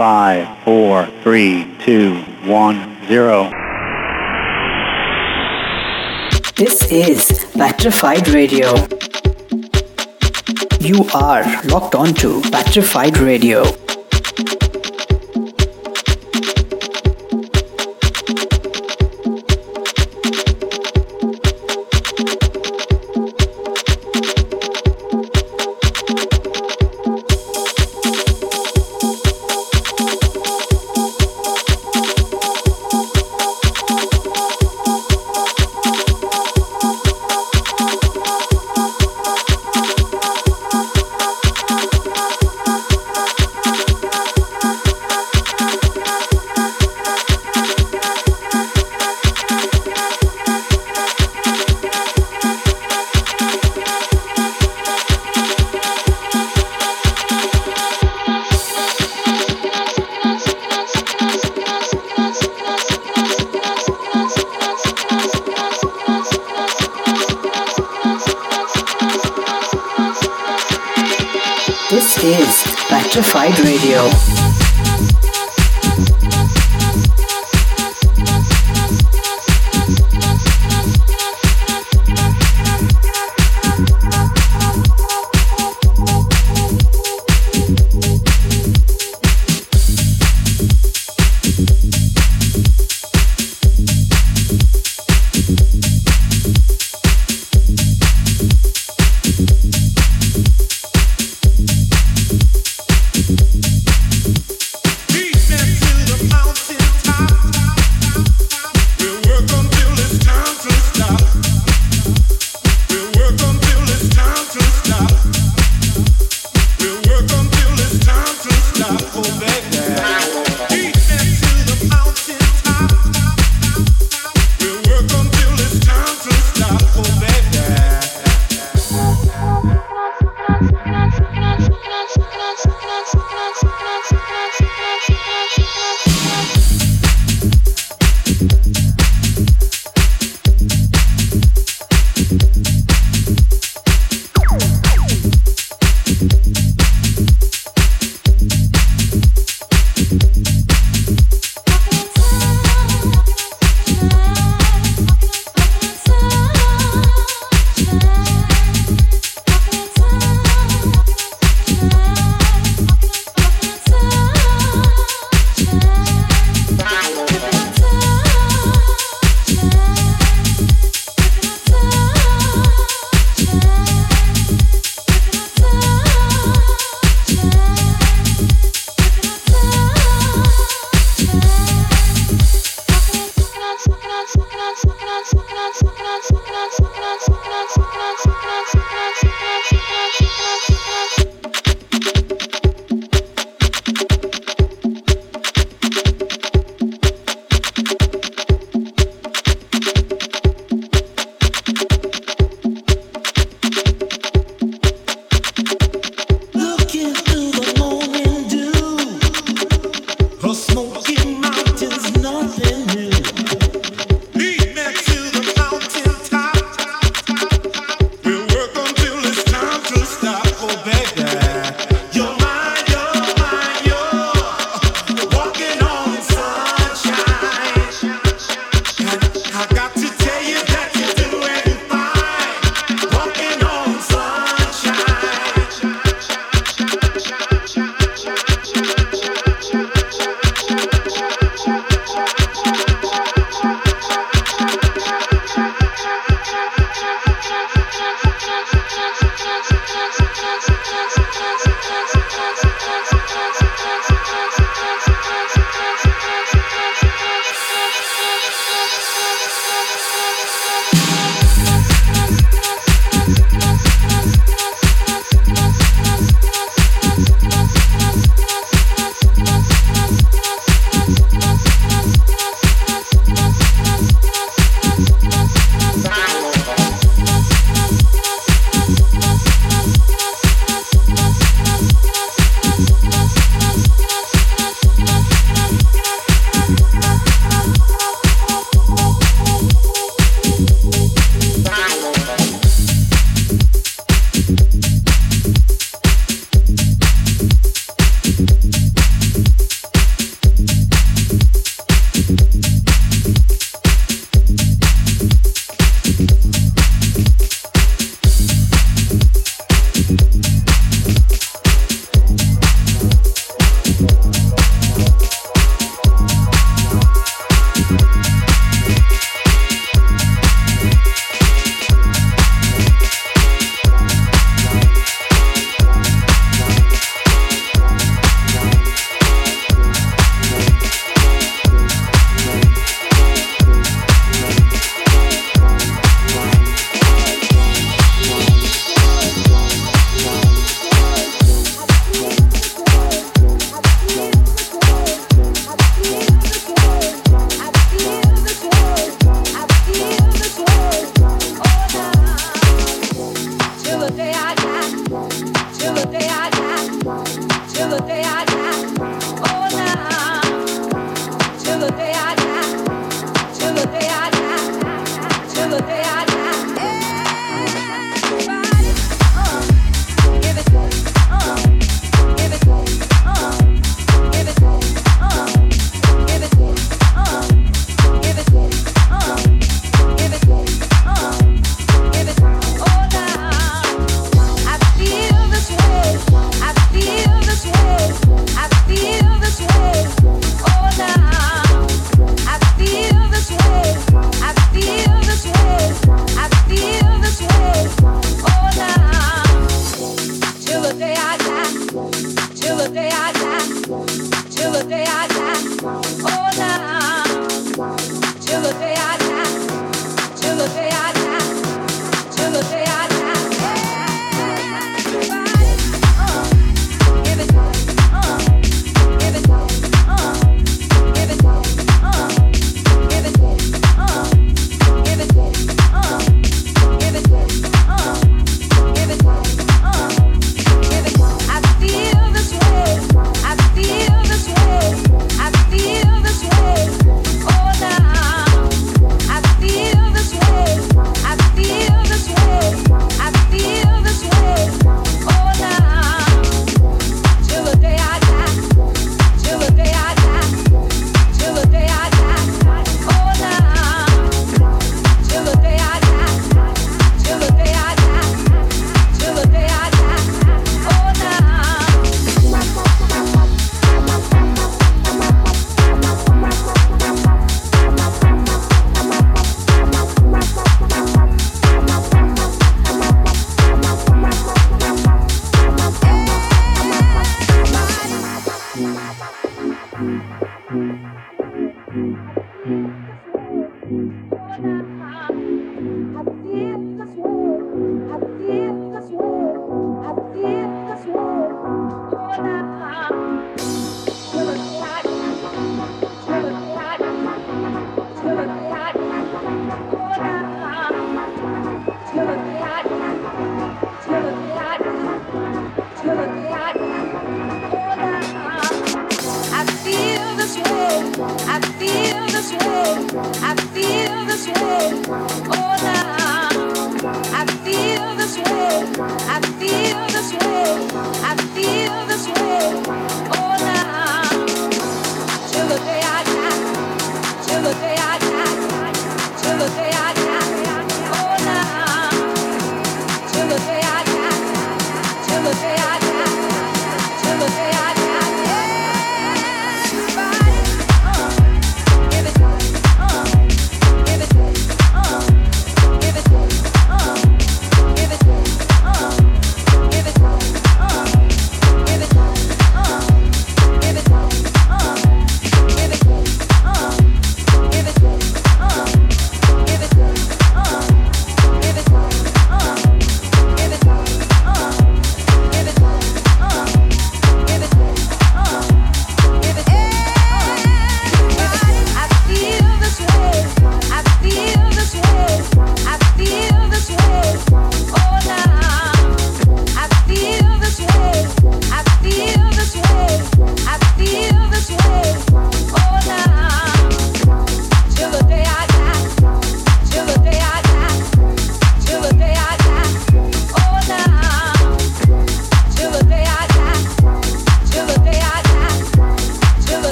Five, four, three, two, one, zero. This is Patrified Radio. You are locked on to Patrified Radio.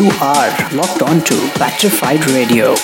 You are locked on to Patrified Radio.